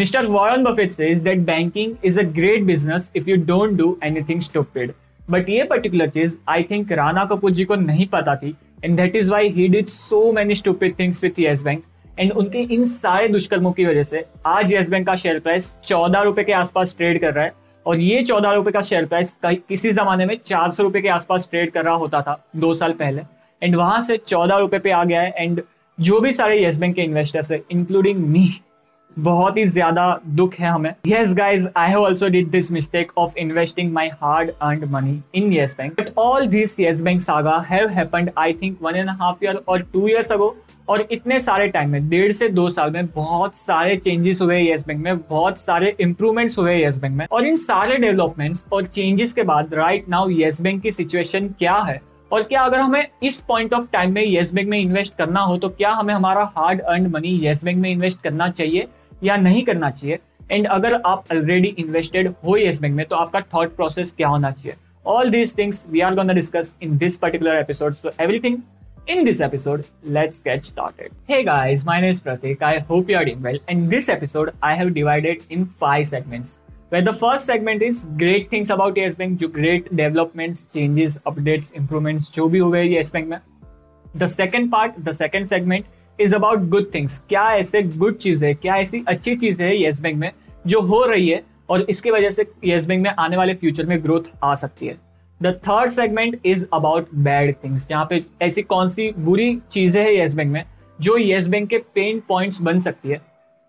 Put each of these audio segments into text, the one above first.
Mr. Warren Buffett says that banking is a great business if you don't do anything stupid. But ये particular चीज़ I think Rana Kapoor ji को नहीं पता थी and that is why he did so many stupid things with Yes Bank and उनके इन सारे दुष्कर्मों की वजह से आज येस बैंक का शेयर प्राइस चौदह रुपए के आसपास ट्रेड कर रहा है और ये चौदह रुपए का शेयर प्राइस किसी जमाने में चार सौ रुपए के आसपास ट्रेड कर रहा होता था, दो साल पहले एंड वहाँ से चौदह रुपए पे आ गया है एंड जो भी सारे येस बैंक के इन्वेस्टर्स है इंक्लूडिंग मी बहुत ही ज़्यादा दुख है हमें। Yes guys I have also did this mistake of investing my hard earn money in Yes Bank but all this Yes Bank saga have happened I think one and half year और two years ago और इतने सारे time में, डेढ़ से दो साल में बहुत सारे चेंजेस हुए येस बैंक में, बहुत सारे इंप्रूवमेंट्स हुए येस बैंक में। और इन सारे डेवलपमेंट्स और चेंजेस के बाद राइट नाउ येस बैंक की सिचुएशन क्या है? और क्या अगर हमें इस पॉइंट ऑफ़ टाइम में येस बैंक में इन्वेस्ट करना हो तो क्या हमें हमारा hard earn money Yes Bank में इन्वेस्ट करना चाहिए? या नहीं करना चाहिए एंड अगर आप ऑलरेडी इन्वेस्टेड हो येस बैंक में तो आपका थॉट प्रोसेस क्या होना चाहिए all these things we are gonna discuss in this particular episode so everything In this episode, let's get started. Hey guys, my name is Pratik. I hope you are doing well. In this episode, I have divided in five segments. Where the first segment is great things about Yes Bank, जो great developments, changes, updates, improvements जो भी हुए Yes Bank में. The second part, the second segment is about good things क्या ऐसे good चीज़ है? क्या ऐसी अच्छी चीज़ है येस बैंक में जो हो रही है और इसकी वजह से येस बैंक में आने वाले फ्यूचर में ग्रोथ आ सकती है? The third segment is about bad things यहाँ पे ऐसी कौन सी बुरी चीज़ें है येस बैंक में जो येस बैंक के पेन पॉइंट्स बन सकती है?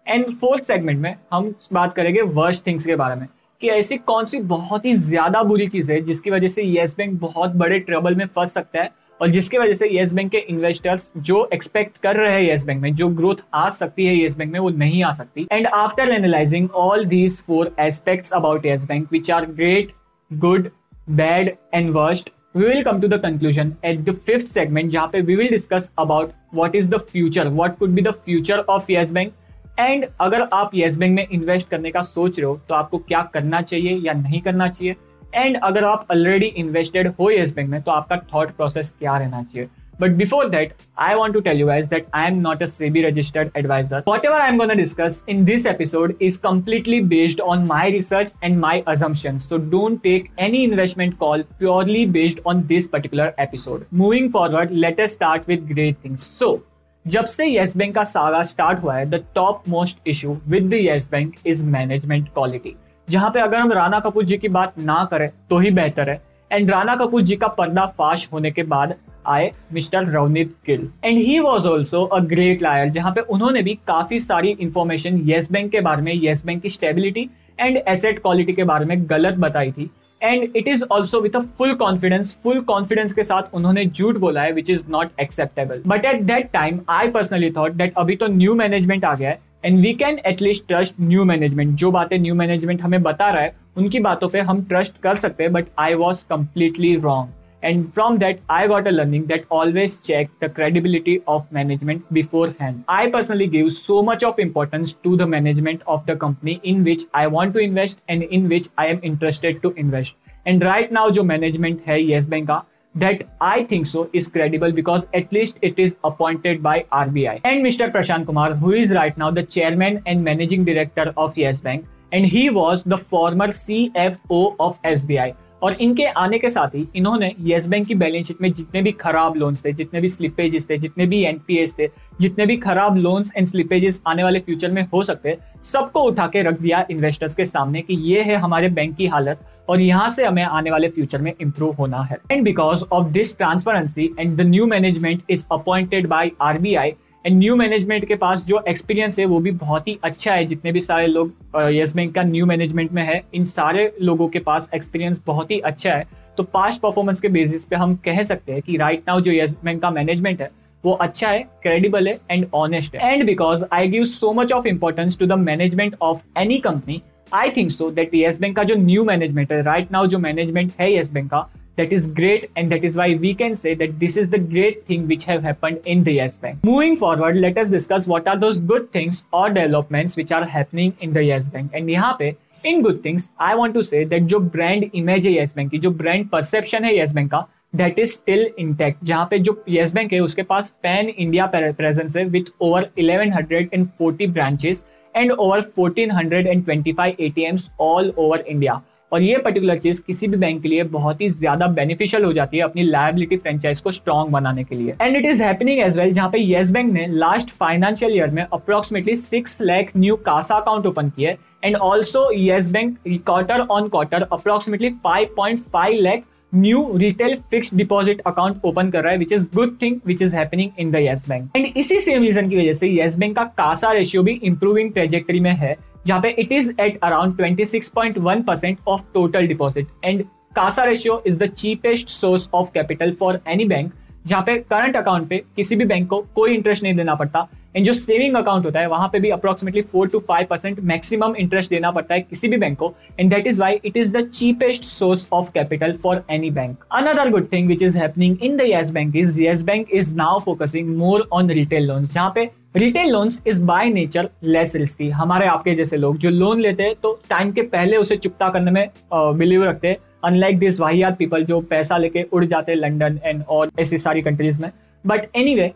एंड फोर्थ सेगमेंट में हम बात करेंगे वर्स्ट थिंग्स के बारे में कि ऐसी कौन सी बहुत ही ज़्यादा बुरी चीज़ है जिसकी वजह से येस बैंक बहुत बड़े ट्रबल में फंस सकता है और जिसकी वजह से येस बैंक के इन्वेस्टर्स जो एक्सपेक्ट कर रहे हैं येस बैंक में, जो ग्रोथ आ सकती है येस बैंक में, वो नहीं आ सकती। And after analysing all these four aspects about Yes Bank which are great good bad and worst we will come to the conclusion at the fifth segment, जहाँ पे we will discuss about what is the future, what could be the future of yes bank and अगर आप yes Bank में invest करने का सोच रहे हो तो आपको क्या करना चाहिए या नहीं करना चाहिए? एंड अगर आप ऑलरेडी इन्वेस्टेड हो येस बैंक में तो आपका थॉट प्रोसेस क्या रहना चाहिए? But before that I want to tell you as that I am not a SEBI registered adviser whatever I am gonna discuss in this episode is completely based on my research and my assumption so don't take any investment call purely based on this particular episode moving forward latest start with great things so जब से Yes Bank का सारा start हुआ है the top most issue with the Yes Bank is management quality जहाँ पे अगर हम राणा कपूर जी की बात ना करें तो ही बेहतर है। एंड राणा कपूर जी का पर्दाफाश होने के बाद आए Mr Ravneet Gill. And he was also a great liar जहाँ पे उन्होंने भी काफ़ी सारी इंफॉर्मेशन येस बैंक के बारे में येस बैंक की स्टेबिलिटी एंड एसेट क्वालिटी के बारे में गलत बताई थी। And it is also with a full confidence full confidence के साथ उन्होंने झूठ बोला है which is not acceptable but at that time I personally thought that अभी तो न्यू मैनेजमेंट आ गया है and we can at least trust new management जो बातें न्यू मैनेजमेंट हमें बता रहा है, उनकी बातों पर हम ट्रस्ट कर सकते हैं but I was completely wrong and from that I what a learning that always check the credibility of management beforehand I personally give so much of importance to the management of the company in which I want to invest and in which I am interested to invest and right now जो management है Yes Bank का that I think so is credible because at least it is appointed by RBI. And Mr. Prashant Kumar, who is right now the chairman and managing director of Yes Bank, and he was the former CFO of SBI. और इनके आने के साथ ही इन्होंने Yes Bank की balance sheet में जितने भी खराब लोन्स थे जितने भी स्लिपेजेस थे जितने भी एनपीएस थे जितने भी खराब लोन्स एंड स्लिपेजेस आने वाले फ्यूचर में हो सकते सबको उठा के रख दिया इन्वेस्टर्स के सामने कि ये है हमारे बैंक की हालत और यहाँ से हमें आने वाले फ्यूचर में इंप्रूव होना है। And because of this transparency and the new management is appointed by RBI and new management के पास जो एक्सपीरियंस है वो भी बहुत ही अच्छा है। जितने भी सारे लोग यस बैंक का न्यू मैनेजमेंट में है, इन सारे लोगों के पास एक्सपीरियंस बहुत ही अच्छा है। तो पास्ट परफॉर्मेंस के बेसिस पे हम कह सकते हैं कि राइट नाउ जो यस बैंक का मैनेजमेंट है, वो अच्छा है क्रेडिबल है एंड ऑनेस्ट है। And because I give so much of importance to the management of any company I think so that Yes Bank का जो न्यू मैनेजमेंट है राइट नाउ जो मैनेजमेंट है येस बैंक का that is great and that is why we can say that this is the great thing which happen in the Yes Bank moving forward let's discuss what are those good things और developments which are happening in the Yes Bank and यहाँ पे in good things I want to say that जो brand image है Yes Bank की, जो brand perception है Yes Bank का that is still intact जहाँ पे जो येस बैंक है, उसके पास पैन इंडिया प्रेजेंस है with over eleven hundred and forty branches and over 1425 ATMs all over India और ये पर्टिकुलर चीज़ किसी भी बैंक के लिए बहुत ही ज़्यादा बेनिफिशियल हो जाती है अपनी लाइबिलिटी फ्रेंचाइज को स्ट्रॉन्ग बनाने के लिए। And it is happening as well जहाँ पे येस बैंक ने लास्ट फाइनेंशियल ईयर में approximately six lakh new CASA account open किए and also Yes Bank quarter on quarter approximately 5.5 lakh new retail fix deposit account open कर रहा है which is good thing which is happening in the Yes Bank and इसी same reason की वजह से Yes Bank का CASA ratio भी improving trajectory में है, जहाँ पे it is at around 26.1 percent of total deposit and CASA ratio is the cheapest source of capital for any bank जहाँ पे करंट अकाउंट पे किसी भी बैंक को कोई इंटरेस्ट नहीं देना पड़ता एंड जो सेविंग अकाउंट होता है, वहाँ पे भी approximately four to five percent maximum interest देना पड़ता है किसी भी बैंक को and that is why it is the cheapest source of capital for any bank another good thing which is happening in the Yes Bank is Yes Bank is now focusing more on retail loan जहाँ पे retail loans is by nature less risky हमारे आपके जैसे लोग जो loan लेते हैं तो टाइम के पहले उसे चुकता करने में बिलीव रखते हैं। अनलाइक दिस वाहियात पीपल जो पैसा लेके उड़ जाते हैं लंडन एंड और ऐसी सारी कंट्रीज़ में। But anyway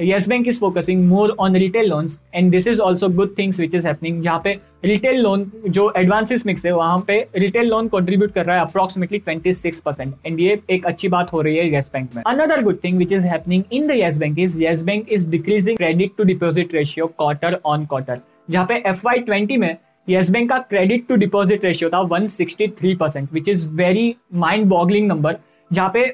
Yes Bank is focusing more on retail loans and this is also good things which is happening. जहाँ पे रिटेल लोन जो एडवांसेस मिक्स है, वहाँ पे रिटेल लोन कंट्रीब्यूट कर रहा है अप्रोक्सीमेटली 26 परसेंट एंड ये एक अच्छी बात हो रही है येस बैंक में। Another good thing which is happening in the Yes Bank is Yes Bank is decreasing credit to deposit ratio quarter on quarter जहाँ पे एफ़ वाई ट्वेंटी में येस बैंक का क्रेडिट टू डिपोजिट रेशियो था 163 percent which is very mind boggling number जहाँ पे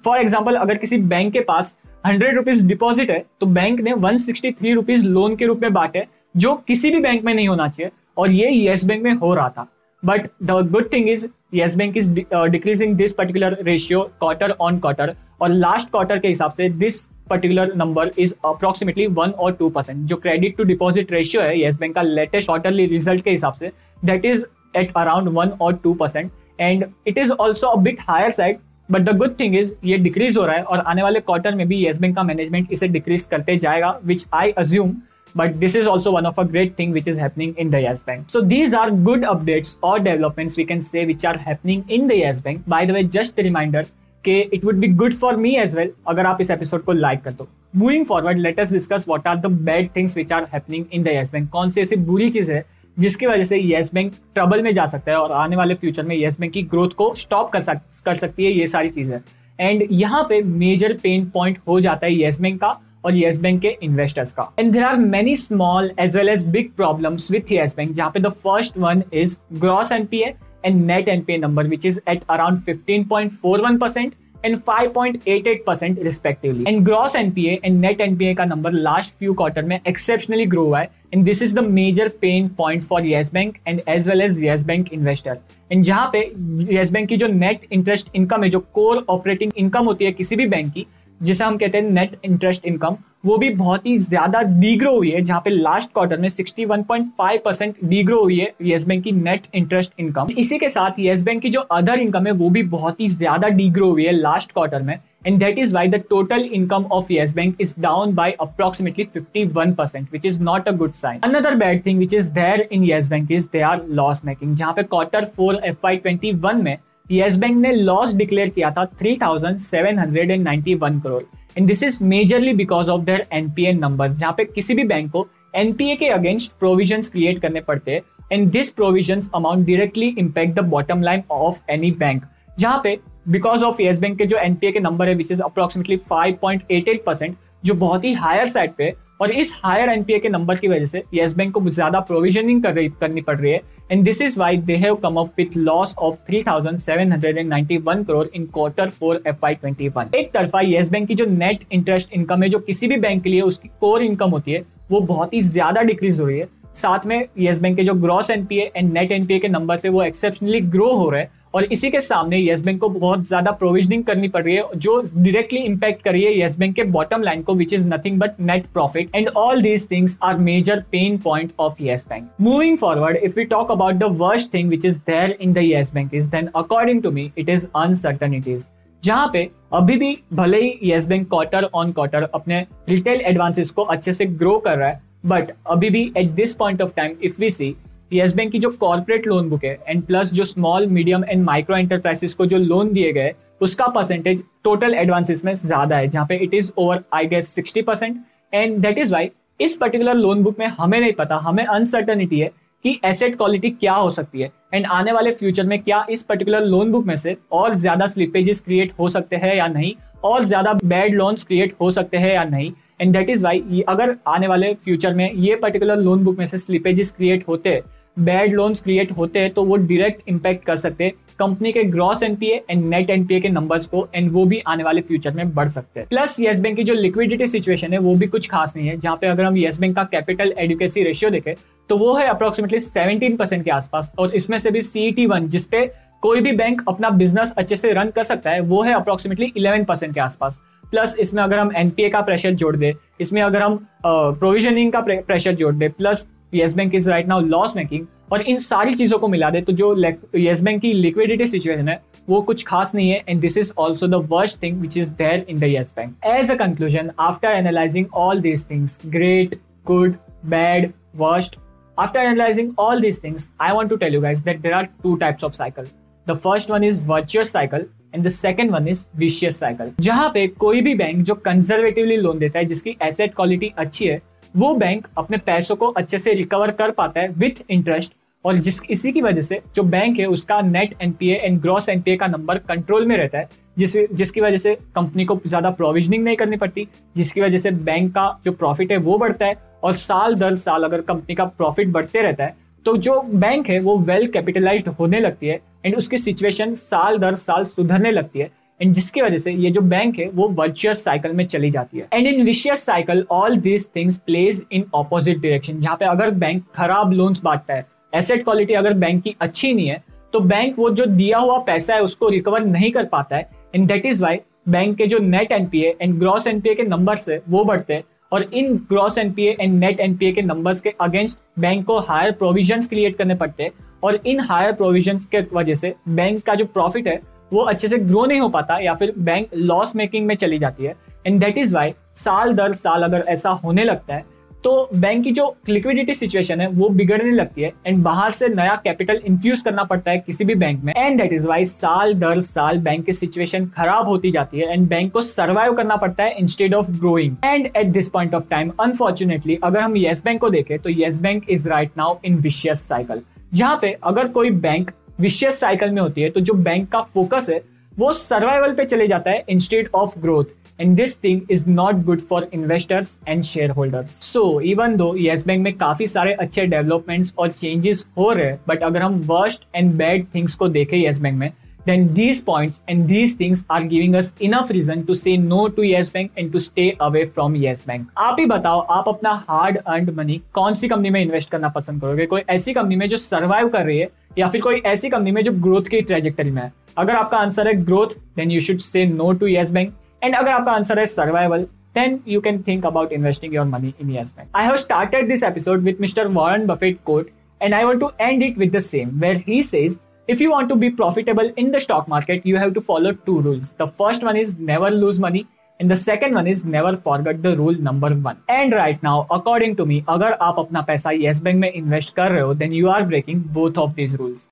for example अगर किसी bank के पास हंड्रेड रुपीज़ डिपॉजिट है तो बैंक ने one sixty three rupees loan के रूप में बांटे जो किसी भी बैंक में नहीं होना चाहिए, और ये येस बैंक में हो रहा था। But the good thing is Yes Bank is decreasing this particular ratio quarter on quarter और लास्ट क्वार्टर के हिसाब से this particular number is approximately one और टू परसेंट जो क्रेडिट टू डिपॉजिट रेशियो है, येस बैंक का latest quarterly result के हिसाब से that is at around one और two percent and it is also a bit higher side but the good thing is ये decrease हो रहा है और आने वाले क्वार्टर में भी येस बैंक का मैनेजमेंट इसे डिक्रीज करते जाएगा which I assume but this is also one of a great thing which is happening in the Yes Bank so these are good updates और developments we can say which are happening in the Yes Bank by the way just reminder के it would be good for me as well अगर आप इस episode को like कर दो। Moving forward let's discuss what are the bad things which are happening in the Yes Bank कौन सी ऐसी बुरी चीज़ है जिसकी वजह से येस बैंक ट्रबल में जा सकता है और आने वाले फ्यूचर में येस बैंक की ग्रोथ को स्टॉप कर सक, कर सकती है, ये सारी चीज़ें। एंड यहाँ पे मेजर पेन पॉइंट हो जाता है येस बैंक का और येस बैंक के इन्वेस्टर्स का। And there are many small as well as big problems with Yes Bank. जहाँ पे the first one is gross NPA and net NPA number which is at around 15.41 percent and five point eight eight percent respectively and gross NPA and net NPA का number last few quarter में exceptionally grow हुआ है. And this is the major pain point for Yes Bank and as well as Yes Bank investor and जहाँ पे Yes Bank की जो net interest income है, जो कोर ऑपरेटिंग इनकम होती है किसी भी बैंक की जिसे हम कहते हैं नेट इंटरेस्ट इनकम वो भी बहुत ही ज़्यादा डीग्रो हुई है, जहाँ पे लास्ट क्वार्टर में 61.5 परसेंट डीग्रो हुई है येस बैंक की नेट इंटरेस्ट इनकम इसी के साथ येस बैंक की जो अदर इनकम है, वो भी बहुत ही ज़्यादा डीग्रो हुई है लास्ट क्वार्टर में, and that is why the total income of yes bank is down by approximately 51% which is not a good sign another bad thing which is there in yes Bank is they are loss making जहाँ पे quarter four F one में Yes Bank ने loss declare किया था 3,791 crore and this is majorly because of their NPA number जहाँ पे किसी भी बैंक को एनपीए के अगेंस्ट प्रोविज़न क्रिएट करने पड़ते हैं and this provision amount directly impact the bottom line of any bank जहाँ पे बिकॉज़ ऑफ़ येस बैंक के जो एनपीए के नंबर है विच इज़ अप्रोक्सीमेटली 5.88 परसेंट जो बहुत ही हायर साइड पे और इस हायर एनपीए के नंबर की वजह से येस बैंक को ज़्यादा प्रोविजनिंग कर रही करनी पड़ रही है। And this is why they have come up with loss of 3791 crore in quarter four F I twenty one एक तरफा येस बैंक की जो नेट इंटरेस्ट इनकम है, जो किसी भी बैंक के लिए उसकी कोर इनकम होती है, वो बहुत ही ज़्यादा डिक्रीज हो रही है। साथ में येस बैंक के जो gross NPA and net NPA के नंबर से वो एक्सेप्शनली ग्रो हो रहे हैं। और इसी के सामने येस बैंक को बहुत ज़्यादा प्रोविजनिंग करनी पड़ रही है जो डायरेक्टली इंपैक्ट कर रही है येस बैंक के बॉटम लाइन को which is nothing but net profit and all these things are major pain point of Yes Bank moving forward if you talk about the worst thing which is there in the Yes Bank is then according to me it is uncertainties जहाँ पे अभी भी भले ही Yes Bank quarter on quarter अपने retail advances को अच्छे से grow कर रहा है बट अभी भी at this point of time if we see Yes Bank की जो कॉर्पोरेट लोन बुक है एंड प्लस जो small medium and micro enterprises को जो लोन दिए गए, उसका परसेंटेज टोटल एडवांसेस में ज़्यादा है, जहाँ पे it is over I guess sixty percent and that is why इस पर्टिकुलर लोन बुक में हमें नहीं पता, हमें अनसर्टनिटी है कि एसेट क्वालिटी क्या हो सकती है एंड आने वाले फ्यूचर में क्या इस पर्टिकुलर लोन बुक में से और ज़्यादा स्लिपेजेस क्रिएट हो सकते हैं या नहीं, और ज़्यादा बैड लोन्स क्रिएट हो सकते हैं या नहीं एंड दैट इज़ वाई अगर आने वाले फ्यूचर में ये पर्टिकुलर लोन बुक में से स्लिपेजेस क्रिएट होते बैड लोन्स क्रिएट होते हैं तो वो डायरेक्ट इम्पैक्ट कर सकते हैं कंपनी के gross NPA and net NPA के नंबर्स को एंड वो भी आने वाले फ्यूचर में बढ़ सकते। हैं प्लस येस बैंक की जो लिक्विडिटी सिचुएशन है, वो भी कुछ खास नहीं है, जहाँ पे अगर हम येस बैंक का कैपिटल एडुकेसी रेशियो देखें तो वो है अप्रोक्सीमेटली सेवनटीन परसेंट के आसपास और इसमें से भी सीईटी वन जिसपे कोई भी बैंक अपना बिज़नेस अच्छे से रन कर सकता है, वो है अप्रोक्सीमेटली इलेवन परसेंट के आसपास। प्लस इसमें अगर हम एनपीए का प्रेशर जोड़ दे इसमें अगर हम प्रोविजनिंग का प्रेशर जोड़ दे plus Yes Bank is right now loss making और इन सारी चीज़ों को मिला दे तो जो येस बैंक की लिक्विडिटी सिचुएशन है वो कुछ खास नहीं है and this is also the worst thing which is there in the Yes Bank as a conclusion after analyzing all these things great good bad worst After analyzing all these things, I want to tell you guys that there are two types of cycle. The first one is virtuous cycle and the second one is vicious cycle जहाँ पे कोई भी bank जो conservatively loan देता है, जिसकी asset quality अच्छी है, वो बैंक अपने पैसों को अच्छे से रिकवर कर पाता है विथ इंटरेस्ट और जिस, इसी की वजह से जो बैंक है, उसका net NPA and gross NPA का नंबर कंट्रोल में रहता है, जिस, जिसकी वजह से कंपनी को ज़्यादा प्रोविजनिंग नहीं करनी पड़ती, जिसकी वजह से बैंक का जो प्रॉफिट है, वो बढ़ता है और साल दर साल अगर कंपनी का प्रॉफिट बढ़ते रहता है तो जो बैंक है, वो वेल कैपिटलाइज्ड होने लगती है एंड उसकी सिचुएशन साल दर साल सुधरने लगती है। एंड जिसकी वजह से ये जो बैंक है, वो वर्चुअस साइकिल में चली जाती है। And in vicious cycle all these things plays in opposite direction जहाँ पे अगर बैंक खराब लोन्स बांटता है एसेट क्वालिटी अगर बैंक की अच्छी नहीं है तो बैंक वो जो दिया हुआ पैसा है, उसको रिकवर नहीं कर पाता है। And that is why bank के जो net NPA and gross NPA के नंबर है, वो बढ़ते हैं। और इन gross NPA and net NPA के नंबर्स के अगेंस्ट बैंक को हायर प्रोविज़न क्रिएट करने पड़ते हैं। और इन हायर प्रोविज़न के वजह से बैंक का जो प्रॉफिट है, वो अच्छे से ग्रो नहीं हो पाता या फिर बैंक लॉस मेकिंग में चली जाती है। एंड दैट इज़ वाई साल दर साल अगर ऐसा होने लगता है तो बैंक की जो लिक्विडिटी सिचुएशन है, वो बिगड़ने लगती है। एंड बाहर से नया कैपिटल इंफ्यूज करना पड़ता है किसी भी बैंक में। एंड दैट इज़ वाई साल दर साल बैंक की सिचुएशन खराब होती जाती है। एंड बैंक को सर्वाइव करना पड़ता है instead of growing and at this point of time unfortunately अगर हम येस बैंक को देखें तो Yes Bank is right now in vicious cycle जहाँ पे अगर कोई बैंक विशेष साइकिल में होती है तो जो बैंक का फोकस है, वो सर्वाइवल पे चले जाता है instead of growth and this thing is not good for investors and share holders so even though Yes Bank में काफ़ी सारे अच्छे डेवलपमेंट्स और चेंजेस हो रहे हैं बट अगर हम वर्स्ट एंड बैड थिंग्स को देखें येस बैंक में then these points and these things are giving us enough reason to say no to Yes Bank and to stay away from Yes Bank. आप ही बताओ आप अपना hard earn money कौन सी company में invest करना पसंद करोगे कोई ऐसी कंपनी में जो सर्वाइव कर रही है या फिर कोई ऐसी कंपनी में जो ग्रोथ की ट्रेजेक्टरी में है अगर आपका आंसर है growth then you should say no to Yes Bank and अगर आपका आंसर है survival then you can think about investing your money in Yes Bank. I have started this episode with Mr. Warren Buffett quote, and I want to end it with the same, where he says, if you want to be profitable in the stock market, you have to follow two rules. The first one is never lose money, and the second one is never forget the rule number one. And right now, according to me, अगर आप अपना पैसा Yes Bank में invest कर रहे हो, then you are breaking both of these rules.